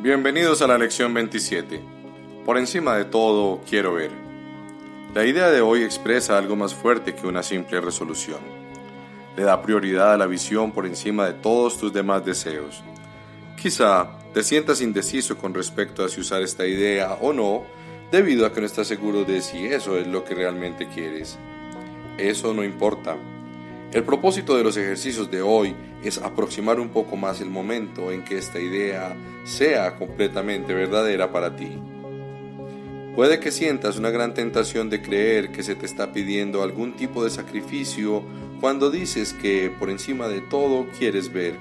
Bienvenidos a la lección 27. Por encima de todo, quiero ver. La idea de hoy expresa algo más fuerte que una simple resolución. Le da prioridad a la visión por encima de todos tus demás deseos. Quizá te sientas indeciso con respecto a si usar esta idea o no, debido a que no estás seguro de si eso es lo que realmente quieres. Eso no importa. El propósito de los ejercicios de hoy es aproximar un poco más el momento en que esta idea sea completamente verdadera para ti. Puede que sientas una gran tentación de creer que se te está pidiendo algún tipo de sacrificio cuando dices que por encima de todo quieres ver.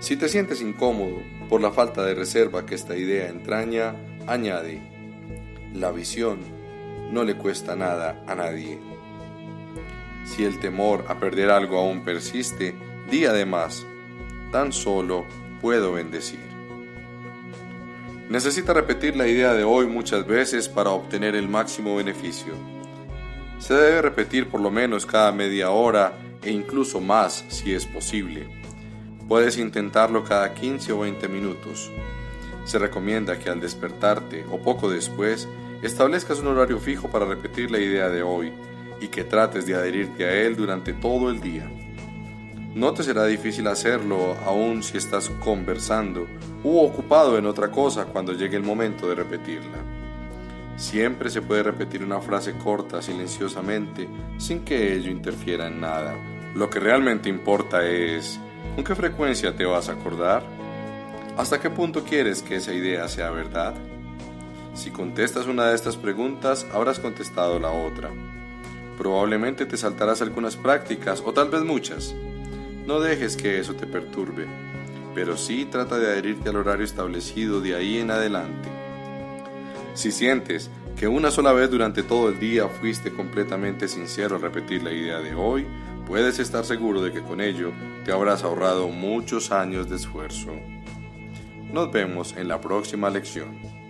Si te sientes incómodo por la falta de reserva que esta idea entraña, añade, la visión no le cuesta nada a nadie. Si el temor a perder algo aún persiste, di además, tan solo puedo bendecir. Necesita repetir la idea de hoy muchas veces para obtener el máximo beneficio. Se debe repetir por lo menos cada media hora e incluso más si es posible. Puedes intentarlo cada 15 o 20 minutos. Se recomienda que al despertarte o poco después establezcas un horario fijo para repetir la idea de hoy y que trates de adherirte a él durante todo el día. No te será difícil hacerlo aun si estás conversando u ocupado en otra cosa cuando llegue el momento de repetirla. Siempre se puede repetir una frase corta silenciosamente sin que ello interfiera en nada. Lo que realmente importa es ¿con qué frecuencia te vas a acordar? ¿Hasta qué punto quieres que esa idea sea verdad? Si contestas una de estas preguntas, habrás contestado la otra. Probablemente te saltarás algunas prácticas o tal vez muchas. No dejes que eso te perturbe, pero sí trata de adherirte al horario establecido de ahí en adelante. Si sientes que una sola vez durante todo el día fuiste completamente sincero al repetir la idea de hoy, puedes estar seguro de que con ello te habrás ahorrado muchos años de esfuerzo. Nos vemos en la próxima lección.